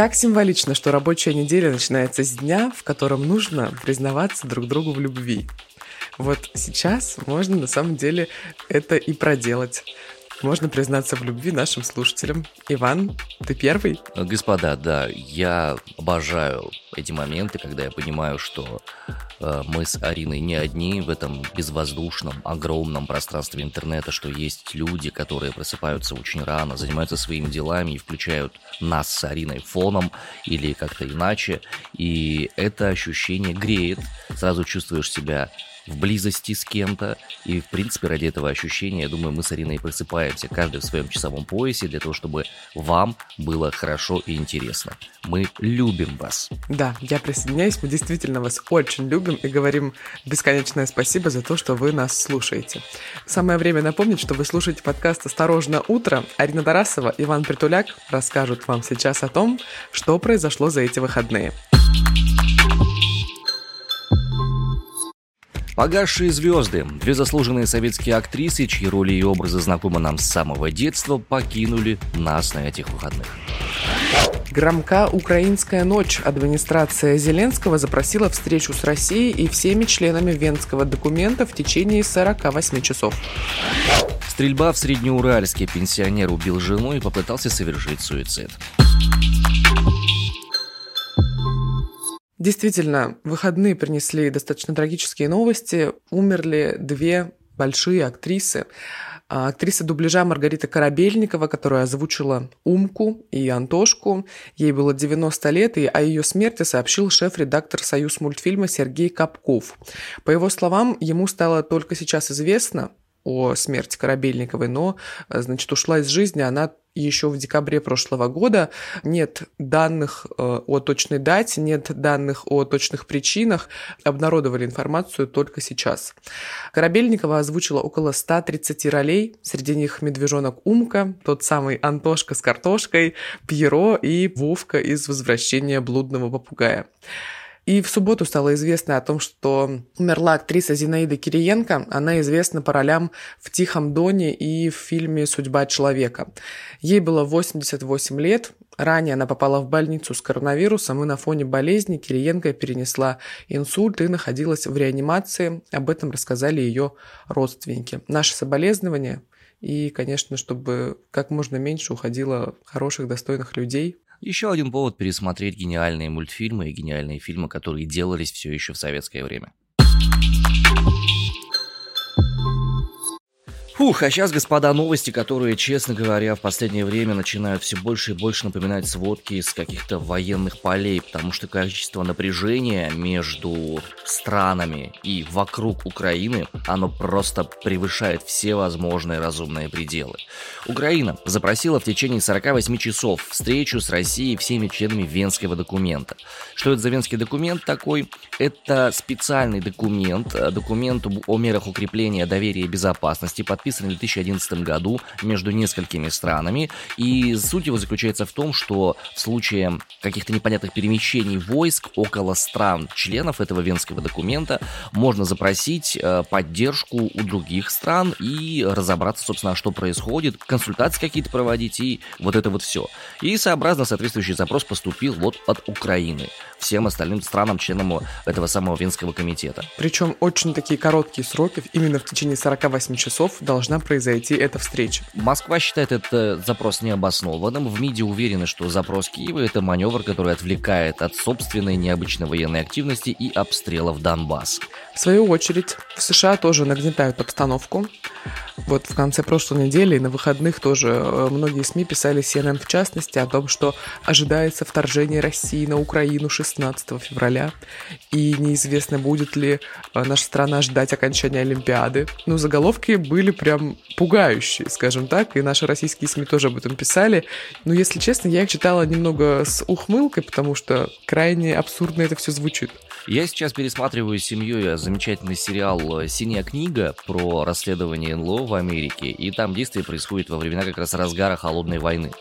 Как символично, что рабочая неделя начинается с дня, в котором нужно признаваться друг другу в любви. Вот сейчас можно на самом деле это и проделать. Можно признаться в любви нашим слушателям. Иван, ты первый? Господа, да, я обожаю эти моменты, когда я понимаю, что э, мы с Ариной не одни в этом безвоздушном, огромном пространстве интернета, что есть люди, которые просыпаются очень рано, занимаются своими делами и включают нас с Ариной фоном или как-то иначе. И это ощущение греет. Сразу чувствуешь себя в близости с кем-то. И, в принципе, ради этого ощущения, я думаю, мы с Ариной просыпаемся каждый в своем часовом поясе для того, чтобы вам было хорошо и интересно. Мы любим вас. Да, я присоединяюсь. Мы действительно вас очень любим и говорим бесконечное спасибо за то, что вы нас слушаете. Самое время напомнить, что вы слушаете подкаст «Осторожно, утро». Арина Тарасова, Иван Притуляк расскажут вам сейчас о том, что произошло за эти выходные. Погасшие звезды, две заслуженные советские актрисы, чьи роли и образы знакомы нам с самого детства, покинули нас на этих выходных. Громка «Украинская ночь» администрация Зеленского запросила встречу с Россией и всеми членами Венского документа в течение 48 часов. Стрельба в Среднеуральске. Пенсионер убил жену и попытался совершить суицид. Действительно, выходные принесли достаточно трагические новости. Умерли две большие актрисы. А, актриса дубляжа Маргарита Корабельникова, которая озвучила Умку и Антошку. Ей было 90 лет, и о ее смерти сообщил шеф-редактор «Союз мультфильма» Сергей Капков. По его словам, ему стало только сейчас известно, о смерти Корабельниковой, но, значит, ушла из жизни она еще в декабре прошлого года. Нет данных э, о точной дате, нет данных о точных причинах. Обнародовали информацию только сейчас. Корабельникова озвучила около 130 ролей. Среди них медвежонок Умка, тот самый Антошка с картошкой, Пьеро и Вовка из «Возвращения блудного попугая». И в субботу стало известно о том, что умерла актриса Зинаида Кириенко. Она известна по ролям в «Тихом доне» и в фильме «Судьба человека». Ей было 88 лет. Ранее она попала в больницу с коронавирусом, и на фоне болезни Кириенко перенесла инсульт и находилась в реанимации. Об этом рассказали ее родственники. Наши соболезнования и, конечно, чтобы как можно меньше уходило хороших, достойных людей еще один повод пересмотреть гениальные мультфильмы и гениальные фильмы, которые делались все еще в советское время. Фух, а сейчас, господа, новости, которые, честно говоря, в последнее время начинают все больше и больше напоминать сводки из каких-то военных полей, потому что количество напряжения между странами и вокруг Украины, оно просто превышает все возможные разумные пределы. Украина запросила в течение 48 часов встречу с Россией всеми членами Венского документа. Что это за Венский документ такой? Это специальный документ, документ о мерах укрепления доверия и безопасности, подписан подписан в 2011 году между несколькими странами, и суть его заключается в том, что в случае каких-то непонятных перемещений войск около стран-членов этого венского документа можно запросить э, поддержку у других стран и разобраться, собственно, что происходит, консультации какие-то проводить и вот это вот все. И сообразно соответствующий запрос поступил вот от Украины всем остальным странам, членам этого самого Венского комитета. Причем очень такие короткие сроки, именно в течение 48 часов должна произойти эта встреча. Москва считает этот запрос необоснованным. В МИДе уверены, что запрос Киева – это маневр, который отвлекает от собственной необычной военной активности и обстрелов Донбасса. В свою очередь, в США тоже нагнетают обстановку. Вот в конце прошлой недели и на выходных тоже э, многие СМИ писали, CNN в частности, о том, что ожидается вторжение России на Украину 16 февраля, и неизвестно, будет ли э, наша страна ждать окончания Олимпиады. Ну, заголовки были прям пугающие, скажем так, и наши российские СМИ тоже об этом писали. Но, если честно, я их читала немного с ухмылкой, потому что крайне абсурдно это все звучит. Я сейчас пересматриваю с семьей замечательный сериал «Синяя книга» про расследование НЛО в Америке, и там действие происходит во времена как раз разгара Холодной войны.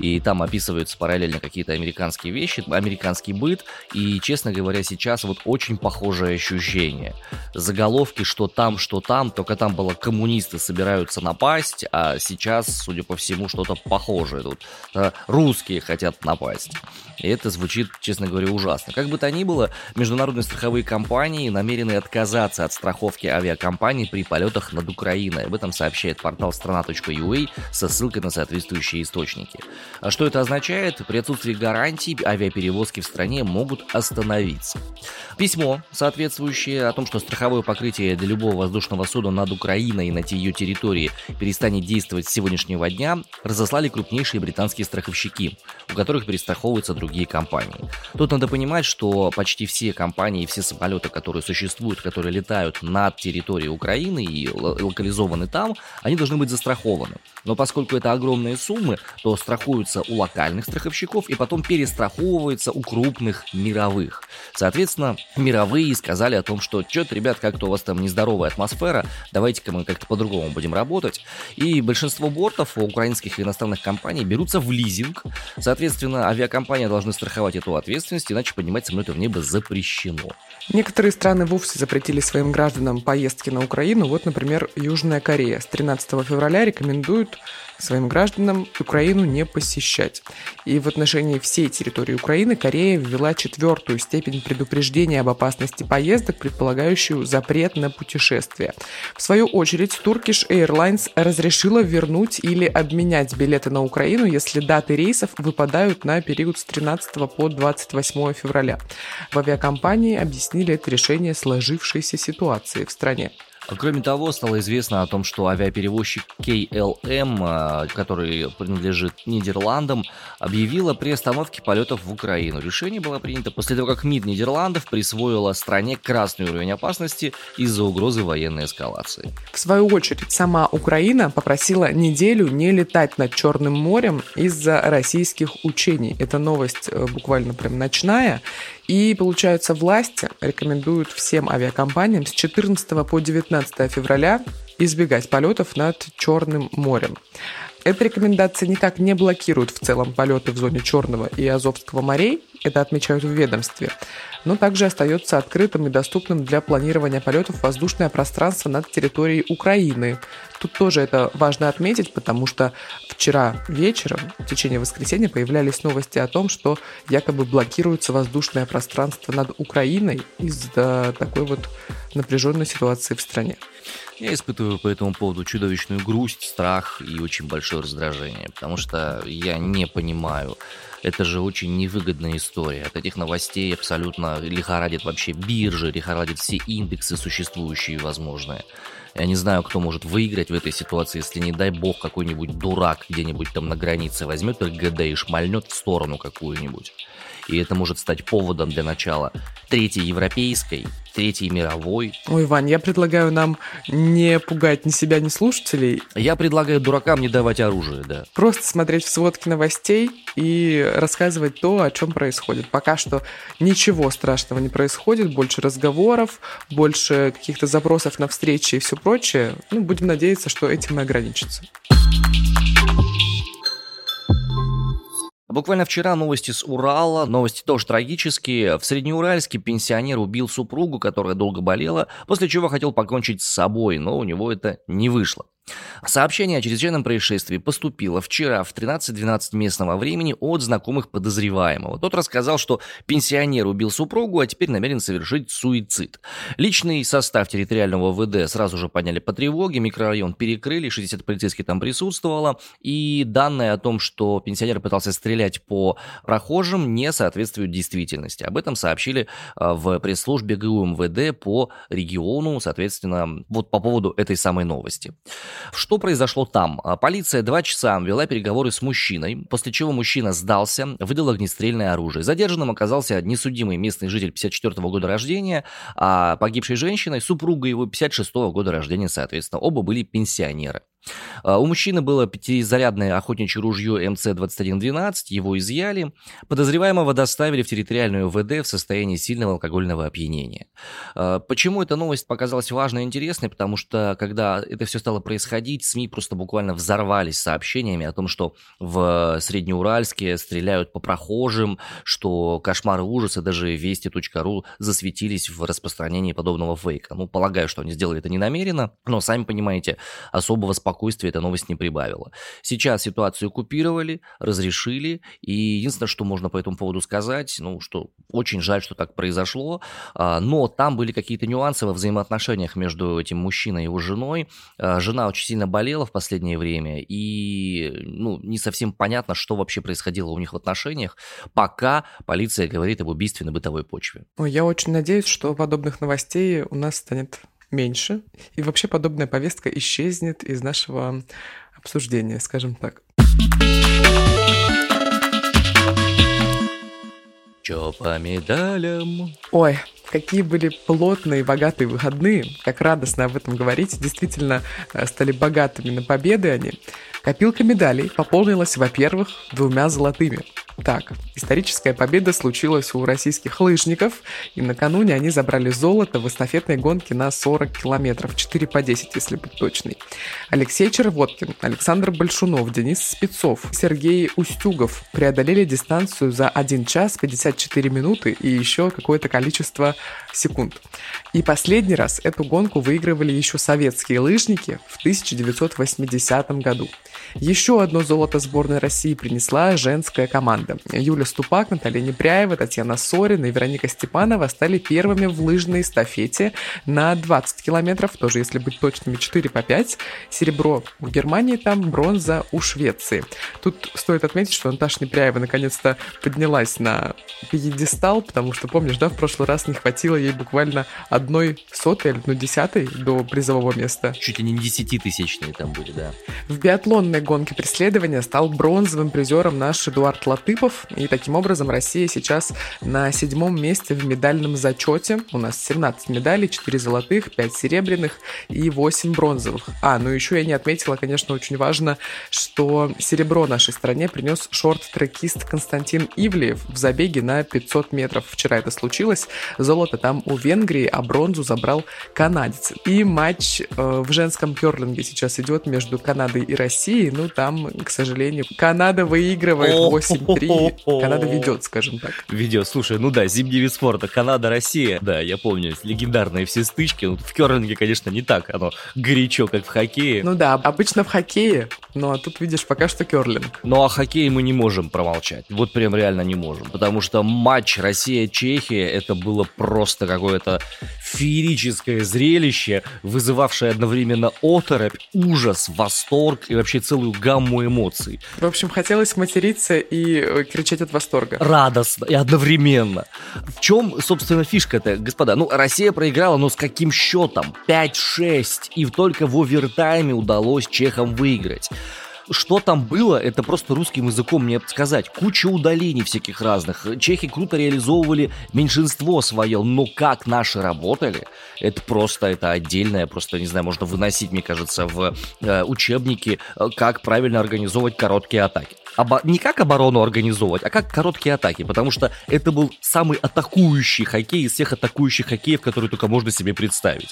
и там описываются параллельно какие-то американские вещи, американский быт, и, честно говоря, сейчас вот очень похожее ощущение. Заголовки, что там, что там, только там было коммунисты собираются напасть, а сейчас, судя по всему, что-то похожее. Тут э, русские хотят напасть. И это звучит, честно говоря, ужасно. Как бы то ни было, международные страховые компании намерены отказаться от страховки авиакомпаний при полетах над Украиной. Об этом сообщает портал страна.ua со ссылкой на соответствующие источники. А что это означает? При отсутствии гарантий авиаперевозки в стране могут остановиться. Письмо, соответствующее о том, что страховое покрытие для любого воздушного судна над Украиной и на ее территории перестанет действовать с сегодняшнего дня, разослали крупнейшие британские страховщики, у которых перестраховываются другие компании. Тут надо понимать, что почти все компании, все самолеты, которые существуют, которые летают над территорией Украины и локализованы там, они должны быть застрахованы. Но поскольку это огромные суммы, то страхуются у локальных страховщиков и потом перестраховываются у крупных мировых. Соответственно, мировые сказали о том, что что-то, ребят, как-то у вас там нездоровая атмосфера, давайте-ка мы как-то по-другому будем работать. И большинство бортов у украинских и иностранных компаний берутся в лизинг. Соответственно, авиакомпания должны страховать эту ответственность, иначе поднимать самолеты в небо запрещено. Некоторые страны вовсе запретили своим гражданам поездки на Украину. Вот, например, Южная Корея с 13 февраля рекомендует своим гражданам Украину не посещать. И в отношении всей территории Украины Корея ввела четвертую степень предупреждения об опасности поездок, предполагающую запрет на путешествие. В свою очередь, Turkish Airlines разрешила вернуть или обменять билеты на Украину, если даты рейсов выпадают на период с 13 по 28 февраля. В авиакомпании объяснили это решение сложившейся ситуации в стране. Кроме того, стало известно о том, что авиаперевозчик KLM, а, который принадлежит Нидерландам, объявила при остановке полетов в Украину. Решение было принято после того, как МИД Нидерландов присвоила стране красный уровень опасности из-за угрозы военной эскалации. В свою очередь, сама Украина попросила неделю не летать над Черным морем из-за российских учений. Это новость э, буквально прям ночная. И, получается, власти рекомендуют всем авиакомпаниям с 14 по 19 февраля избегать полетов над Черным морем. Эта рекомендация никак не блокирует в целом полеты в зоне Черного и Азовского морей, это отмечают в ведомстве, но также остается открытым и доступным для планирования полетов воздушное пространство над территорией Украины. Тут тоже это важно отметить, потому что вчера вечером, в течение воскресенья, появлялись новости о том, что якобы блокируется воздушное пространство над Украиной из-за такой вот напряженной ситуации в стране. Я испытываю по этому поводу чудовищную грусть, страх и очень большое раздражение, потому что я не понимаю, это же очень невыгодная история. От этих новостей абсолютно лихорадит вообще биржи, лихорадит все индексы существующие возможные. Я не знаю, кто может выиграть в этой ситуации, если, не дай бог, какой-нибудь дурак где-нибудь там на границе возьмет РГД и шмальнет в сторону какую-нибудь. И это может стать поводом для начала Третьей Европейской, Третьей мировой. Ой, Вань, я предлагаю нам не пугать ни себя, ни слушателей. Я предлагаю дуракам не давать оружие, да. Просто смотреть в сводки новостей и рассказывать то, о чем происходит. Пока что ничего страшного не происходит, больше разговоров, больше каких-то запросов на встречи и все прочее. Ну, будем надеяться, что этим и ограничится. Буквально вчера новости с Урала, новости тоже трагические. В Среднеуральске пенсионер убил супругу, которая долго болела, после чего хотел покончить с собой, но у него это не вышло. Сообщение о чрезвычайном происшествии поступило вчера в 13.12 местного времени от знакомых подозреваемого. Тот рассказал, что пенсионер убил супругу, а теперь намерен совершить суицид. Личный состав территориального ВД сразу же подняли по тревоге, микрорайон перекрыли, 60 полицейских там присутствовало, и данные о том, что пенсионер пытался стрелять по прохожим, не соответствуют действительности. Об этом сообщили а, в пресс-службе ГУ МВД по региону, соответственно, вот по поводу этой самой новости. Что произошло там? А, полиция два часа вела переговоры с мужчиной, после чего мужчина сдался, выдал огнестрельное оружие. Задержанным оказался несудимый местный житель 54 -го года рождения, а погибшей женщиной супруга его 56 -го года рождения, соответственно. Оба были пенсионеры. А, у мужчины было пятизарядное охотничье ружье МЦ-2112, его изъяли. Подозреваемого доставили в территориальную ВД в состоянии сильного алкогольного опьянения. А, почему эта новость показалась важной и интересной? Потому что, когда это все стало происходить, СМИ просто буквально взорвались сообщениями о том, что в Среднеуральске стреляют по прохожим, что кошмары ужасы, даже вести.ру засветились в распространении подобного фейка. Ну, полагаю, что они сделали это не намеренно, но, сами понимаете, особого спокойствия эта новость не прибавила. Сейчас ситуацию купировали, разрешили, и единственное, что можно по этому поводу сказать, ну, что очень жаль, что так произошло, а, но там были какие-то нюансы во взаимоотношениях между этим мужчиной и его женой. А, жена очень сильно болела в последнее время, и, ну, не совсем понятно, что вообще происходило у них в отношениях, пока полиция говорит об убийстве на бытовой почве. Я очень надеюсь, что подобных новостей у нас станет меньше, и вообще подобная повестка исчезнет из нашего обсуждения, скажем так. Чё по медалям? Ой, какие были плотные, богатые выходные, как радостно об этом говорить, действительно э, стали богатыми на победы они. Копилка медалей пополнилась, во-первых, двумя золотыми. Так, историческая победа случилась у российских лыжников, и накануне они забрали золото в эстафетной гонке на 40 километров, 4 по 10, если быть точной. Алексей Червоткин, Александр Большунов, Денис Спецов, Сергей Устюгов преодолели дистанцию за 1 час 54 минуты и еще какое-то количество секунд. И последний раз эту гонку выигрывали еще советские лыжники в 1980 году. Еще одно золото сборной России принесла женская команда. Юля Ступак, Наталья Непряева, Татьяна Сорина и Вероника Степанова стали первыми в лыжной эстафете на 20 километров, тоже если быть точными, 4 по 5. Серебро у Германии там, бронза у Швеции. Тут стоит отметить, что Наташа Непряева наконец-то поднялась на пьедестал, потому что, помнишь, да, в прошлый раз не хватило ей буквально одной сотой или одной десятой до призового места. Чуть ли не десятитысячные там были, да. В биатлонной гонке преследования стал бронзовым призером наш Эдуард Латыпов, и таким образом Россия сейчас на седьмом месте в медальном зачете. У нас 17 медалей, 4 золотых, 5 серебряных и 8 бронзовых. А, ну еще я не отметила, конечно, очень важно, что серебро нашей стране принес шорт-трекист Константин Ивлеев в забеге на 500 метров. Вчера это случилось. Золото там у Венгрии, а бронзу забрал канадец. И матч э, в женском керлинге сейчас идет между Канадой и Россией. Ну, там, к сожалению, Канада выигрывает 8-3. Канада ведет, скажем так. Ведет. Слушай, ну да, зимний вид спорта. Канада, Россия. Да, я помню, легендарные все стычки. Ну, в керлинге, конечно, не так. Оно горячо, как в хоккее. Ну да, обычно в хоккее. Ну, а тут, видишь, пока что керлинг. Ну, а хоккей мы не можем промолчать. Вот прям реально не можем. Потому что матч Россия-Чехия, это было просто какое-то феерическое зрелище, вызывавшее одновременно оторопь, ужас, восторг и вообще целую гамму эмоций. В общем, хотелось материться и э, кричать от восторга. Радостно и одновременно. В чем, собственно, фишка-то, господа? Ну, Россия проиграла, но с каким счетом? 5-6. И только в овертайме удалось чехам выиграть что там было, это просто русским языком мне сказать. Куча удалений всяких разных. Чехи круто реализовывали меньшинство свое, но как наши работали, это просто, это отдельное, просто, не знаю, можно выносить, мне кажется, в э, учебники, э, как правильно организовывать короткие атаки обо... не как оборону организовывать, а как короткие атаки, потому что это был самый атакующий хоккей из всех атакующих хоккеев, которые только можно себе представить.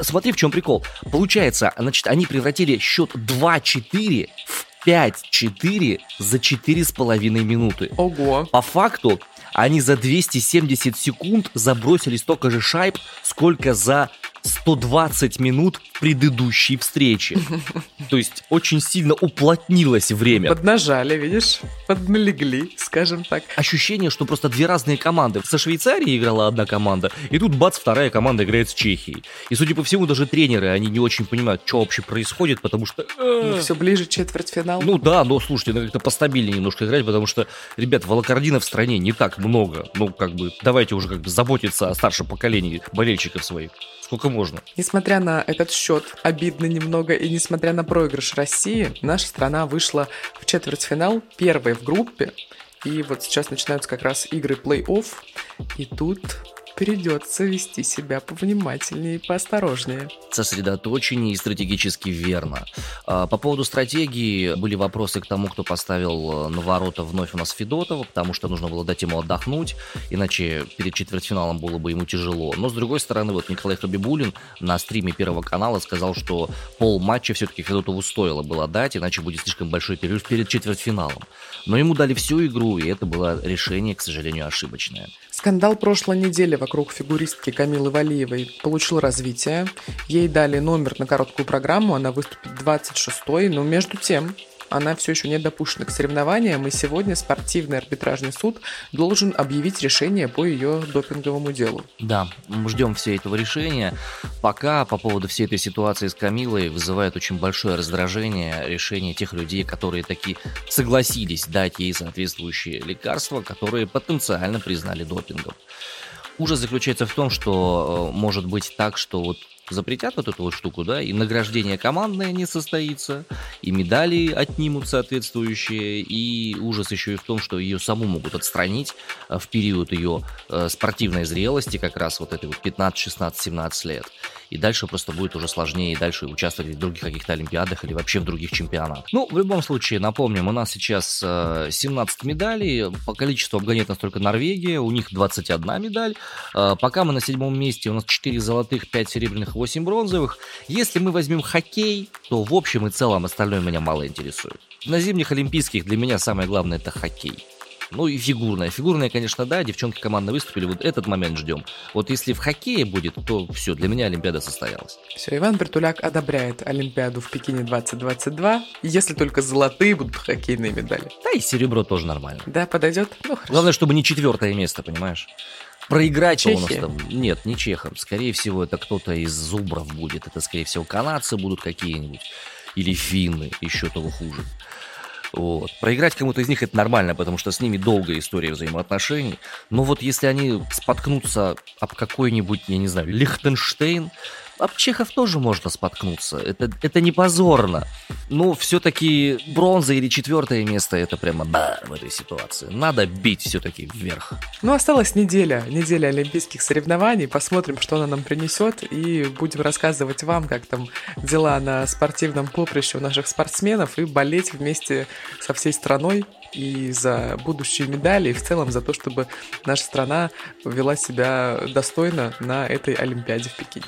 Смотри, в чем прикол. Получается, значит, они превратили счет 2-4 в 5-4 за 4,5 минуты. Ого. По факту, они за 270 секунд забросили столько же шайб, сколько за 120 минут предыдущей встречи. То есть очень сильно уплотнилось время. Поднажали, видишь? Подналегли, скажем так. Ощущение, что просто две разные команды. Со Швейцарией играла одна команда, и тут бац, вторая команда играет с Чехией. И, судя по всему, даже тренеры, они не очень понимают, что вообще происходит, потому что... Ну, все ближе четвертьфинал. Ну да, но слушайте, надо как-то постабильнее немножко играть, потому что, ребят, волокордина в стране не так много. Ну, как бы, давайте уже как бы заботиться о старшем поколении болельщиков своих. Сколько можно. Несмотря на этот счет, обидно немного, и несмотря на проигрыш России, наша страна вышла в четвертьфинал, первой в группе. И вот сейчас начинаются как раз игры плей-офф. И тут придется вести себя повнимательнее и поосторожнее. Сосредоточеннее и стратегически верно. А, по поводу стратегии были вопросы к тому, кто поставил э, на ворота вновь у нас Федотова, потому что нужно было дать ему отдохнуть, иначе перед четвертьфиналом было бы ему тяжело. Но, с другой стороны, вот Николай Хабибулин на стриме Первого канала сказал, что пол матча все-таки Федотову стоило было дать, иначе будет слишком большой перерыв перед четвертьфиналом. Но ему дали всю игру, и это было решение, к сожалению, ошибочное. Скандал прошлой недели вокруг фигуристки Камилы Валиевой получил развитие. Ей дали номер на короткую программу, она выступит 26-й, но между тем она все еще не допущена к соревнованиям, и сегодня спортивный арбитражный суд должен объявить решение по ее допинговому делу. Да, мы ждем все этого решения. Пока по поводу всей этой ситуации с Камилой вызывает очень большое раздражение решение тех людей, которые таки согласились дать ей соответствующие лекарства, которые потенциально признали допингом. Ужас заключается в том, что э, может быть так, что вот запретят вот эту вот штуку, да, и награждение командное не состоится, и медали отнимут соответствующие, и ужас еще и в том, что ее саму могут отстранить э, в период ее э, спортивной зрелости, как раз вот этой вот 15, 16, 17 лет и дальше просто будет уже сложнее и дальше участвовать в других каких-то олимпиадах или вообще в других чемпионатах. Ну, в любом случае, напомним, у нас сейчас 17 э, медалей, по количеству обгоняет нас только Норвегия, у них 21 медаль. Пока мы на седьмом месте, у нас 4 золотых, 5 серебряных, 8 бронзовых. Если мы возьмем хоккей, то в общем и целом остальное меня мало интересует. На зимних Олимпийских для меня самое главное это хоккей. Ну и фигурная. Фигурная, конечно, да, девчонки командно выступили, вот этот момент ждем. Вот если в хоккее будет, то все, для меня Олимпиада состоялась. Все, Иван Бертуляк одобряет Олимпиаду в Пекине 2022, если только золотые будут хоккейные медали. Да и серебро тоже нормально. Да, подойдет? Ну, хорошо. Главное, чтобы не четвертое место, понимаешь? Проиграть у нас там... Нет, не чехам. Скорее всего, это кто-то из зубров будет. Это, скорее всего, канадцы будут какие-нибудь. Или финны, еще того хуже. Вот. Проиграть кому-то из них это нормально, потому что с ними долгая история взаимоотношений. Но вот если они споткнутся об какой-нибудь, я не знаю, Лихтенштейн, об чехов тоже можно споткнуться. Это, это не позорно. Но все-таки бронза или четвертое место это прямо да в этой ситуации. Надо бить все-таки вверх. Ну, осталась неделя. Неделя олимпийских соревнований. Посмотрим, что она нам принесет. И будем рассказывать вам, как там дела на спортивном поприще у наших спортсменов. И болеть вместе со всей страной и за будущие медали, и в целом за то, чтобы наша страна вела себя достойно на этой Олимпиаде в Пекине.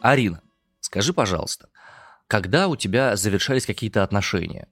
Арина, скажи, пожалуйста, когда у тебя завершались какие-то отношения,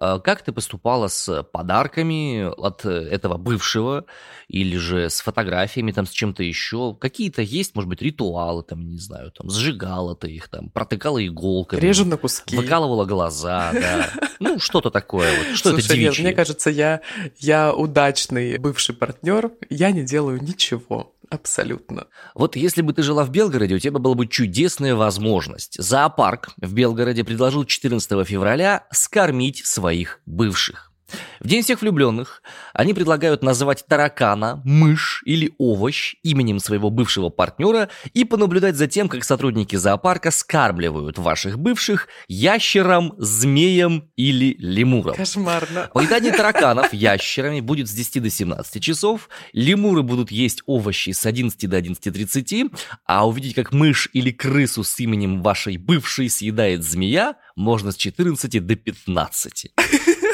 э, как ты поступала с подарками от этого бывшего или же с фотографиями, там, с чем-то еще? Какие-то есть, может быть, ритуалы, там, не знаю, там, сжигала ты их, там, протыкала иголками. Режу на куски. Выкалывала глаза, да. Ну, что-то такое вот. Что Слушай, это девичье? Нет, мне кажется, я, я удачный бывший партнер, я не делаю ничего. Абсолютно. Вот если бы ты жила в Белгороде, у тебя была бы чудесная возможность. Зоопарк в Белгороде предложил 14 февраля скормить своих бывших. В День всех влюбленных они предлагают называть таракана, мышь или овощ именем своего бывшего партнера и понаблюдать за тем, как сотрудники зоопарка скармливают ваших бывших ящерам, змеям или лемурам. Кошмарно. Поедание тараканов ящерами будет с 10 до 17 часов, лемуры будут есть овощи с 11 до 11.30, а увидеть, как мышь или крысу с именем вашей бывшей съедает змея, можно с 14 до 15.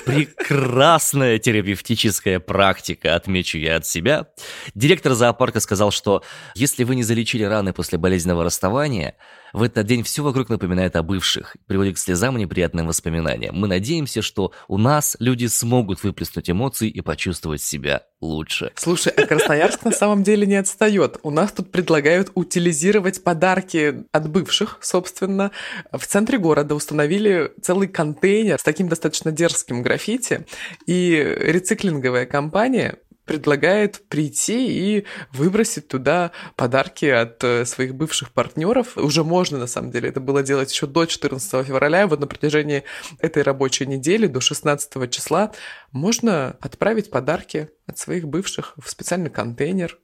Прекрасная терапевтическая практика, отмечу я от себя. Директор зоопарка сказал, что если вы не залечили раны после болезненного расставания, в этот день все вокруг напоминает о бывших, приводит к слезам и неприятным воспоминаниям. Мы надеемся, что у нас люди смогут выплеснуть эмоции и почувствовать себя лучше. Слушай, а Красноярск на самом деле не отстает. У нас тут предлагают утилизировать подарки от бывших, собственно. В центре города установили целый контейнер с таким достаточно дерзким граффити, и рециклинговая компания предлагает прийти и выбросить туда подарки от э, своих бывших партнеров. Уже можно, на самом деле, это было делать еще до 14 февраля. Вот на протяжении этой рабочей недели, до 16 числа, можно отправить подарки от своих бывших в специальный контейнер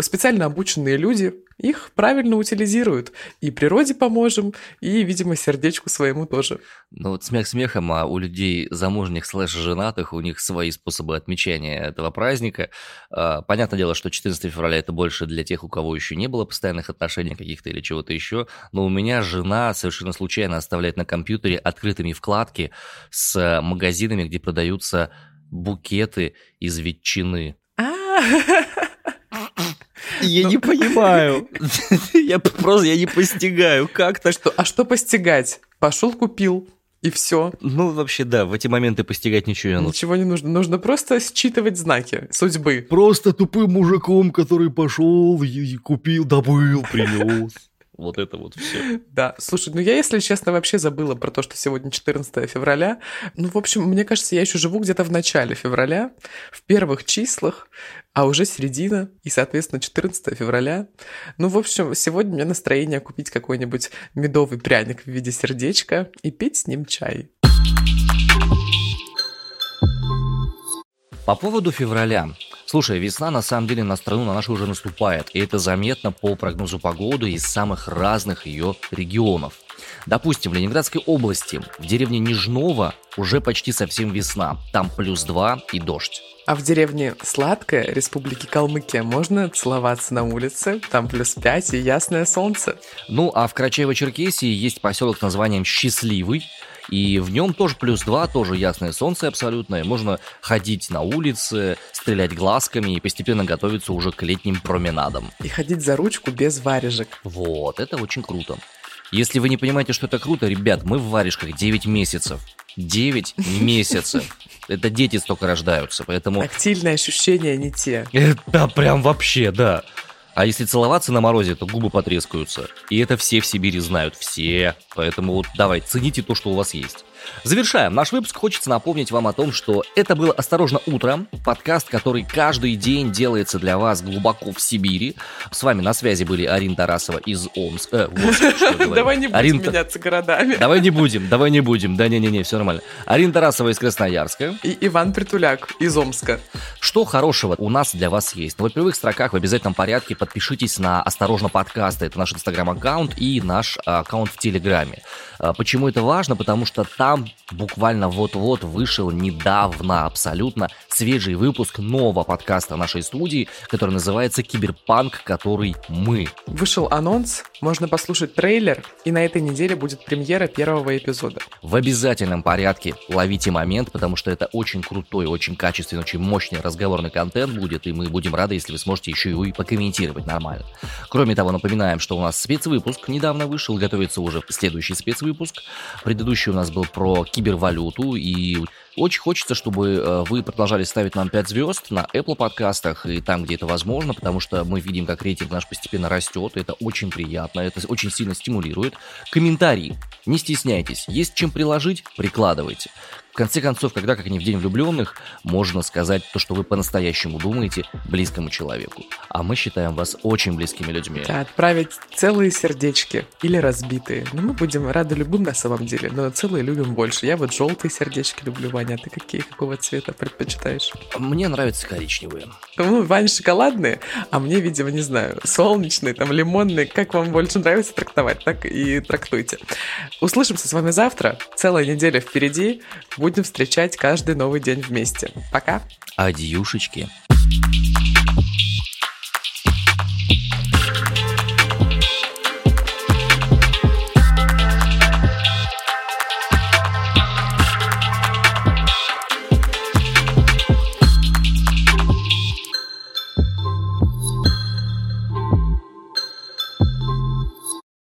Специально обученные люди их правильно утилизируют. И природе поможем, и, видимо, сердечку своему тоже. Ну вот смех смехом, а у людей замужних слэш-женатых, у них свои способы отмечания этого праздника. А, понятное дело, что 14 февраля это больше для тех, у кого еще не было постоянных отношений каких-то или чего-то еще. Но у меня жена совершенно случайно оставляет на компьютере открытыми вкладки с магазинами, где продаются букеты из ветчины. Я не понимаю. Я просто я не постигаю, как так. что, а что постигать? Пошел купил, и все. Ну, вообще, да, в эти моменты постигать ничего не нужно. Ничего не нужно. Нужно просто считывать знаки судьбы. Просто тупым мужиком, который пошел и купил, добыл, принес. Вот это вот все. Да, слушай, ну я, если честно, вообще забыла про то, что сегодня 14 февраля. Ну, в общем, мне кажется, я еще живу где-то в начале февраля, в первых числах, а уже середина, и, соответственно, 14 февраля. Ну, в общем, сегодня у меня настроение купить какой-нибудь медовый пряник в виде сердечка и пить с ним чай. По поводу февраля. Слушай, весна на самом деле на страну на нашу уже наступает, и это заметно по прогнозу погоды из самых разных ее регионов. Допустим, в Ленинградской области, в деревне Нижново уже почти совсем весна, там плюс 2 и дождь. А в деревне Сладкая Республики Калмыкия можно целоваться на улице, там плюс 5 и ясное солнце. Ну, а в Карачаево-Черкесии есть поселок с названием Счастливый, и в нем тоже плюс 2, тоже ясное солнце абсолютное. Можно ходить на улице, стрелять глазками и постепенно готовиться уже к летним променадам. И ходить за ручку без варежек. Вот, это очень круто. Если вы не понимаете, что это круто, ребят, мы в варежках 9 месяцев. 9 месяцев. Это дети столько рождаются, поэтому... Тактильные ощущения не те. Это прям вообще, да. А если целоваться на морозе, то губы потрескаются. И это все в Сибири знают, все. Поэтому вот давай, цените то, что у вас есть. Завершаем наш выпуск. Хочется напомнить вам о том, что это было «Осторожно, утро», подкаст, который каждый день делается для вас глубоко в Сибири. С вами на связи были Арина Тарасова из Омска. Э, давай не будем меняться городами. Давай не будем, давай не будем. Да не-не-не, все нормально. Арина Тарасова из Красноярска. И Иван Притуляк из Омска. Что хорошего у нас для вас есть? Во первых строках в обязательном порядке подпишитесь на «Осторожно, подкасты». Это наш инстаграм-аккаунт и наш аккаунт в Телеграме. А, почему это важно? Потому что там буквально вот-вот вышел недавно абсолютно свежий выпуск нового подкаста нашей студии, который называется «Киберпанк, который мы». Вышел анонс, можно послушать трейлер, и на этой неделе будет премьера первого эпизода. В обязательном порядке ловите момент, потому что это очень крутой, очень качественный, очень мощный разговорный контент будет, и мы будем рады, если вы сможете еще его и покомментировать нормально. Кроме того, напоминаем, что у нас спецвыпуск недавно вышел, готовится уже следующий спецвыпуск. Предыдущий у нас был про кибервалюту, и очень хочется, чтобы э, вы продолжали ставить нам 5 звезд на Apple подкастах и там, где это возможно, потому что мы видим, как рейтинг наш постепенно растет, это очень приятно, это очень сильно стимулирует. Комментарии. Не стесняйтесь, есть чем приложить, прикладывайте. В конце концов, когда, как не в День влюбленных, можно сказать то, что вы по-настоящему думаете близкому человеку. А мы считаем вас очень близкими людьми. Да, отправить целые сердечки или разбитые. Ну, мы будем рады любым на самом деле, но целые любим больше. Я вот желтые сердечки люблю, Ваня, а ты какие, какого цвета предпочитаешь? Мне нравятся коричневые. Ну, Ваня шоколадные, а мне, видимо, не знаю, солнечные, там, лимонные. Как вам больше нравится трактовать, так и трактуйте. Услышимся с вами завтра. Целая неделя впереди будем будем встречать каждый новый день вместе. Пока. Адьюшечки. Адьюшечки.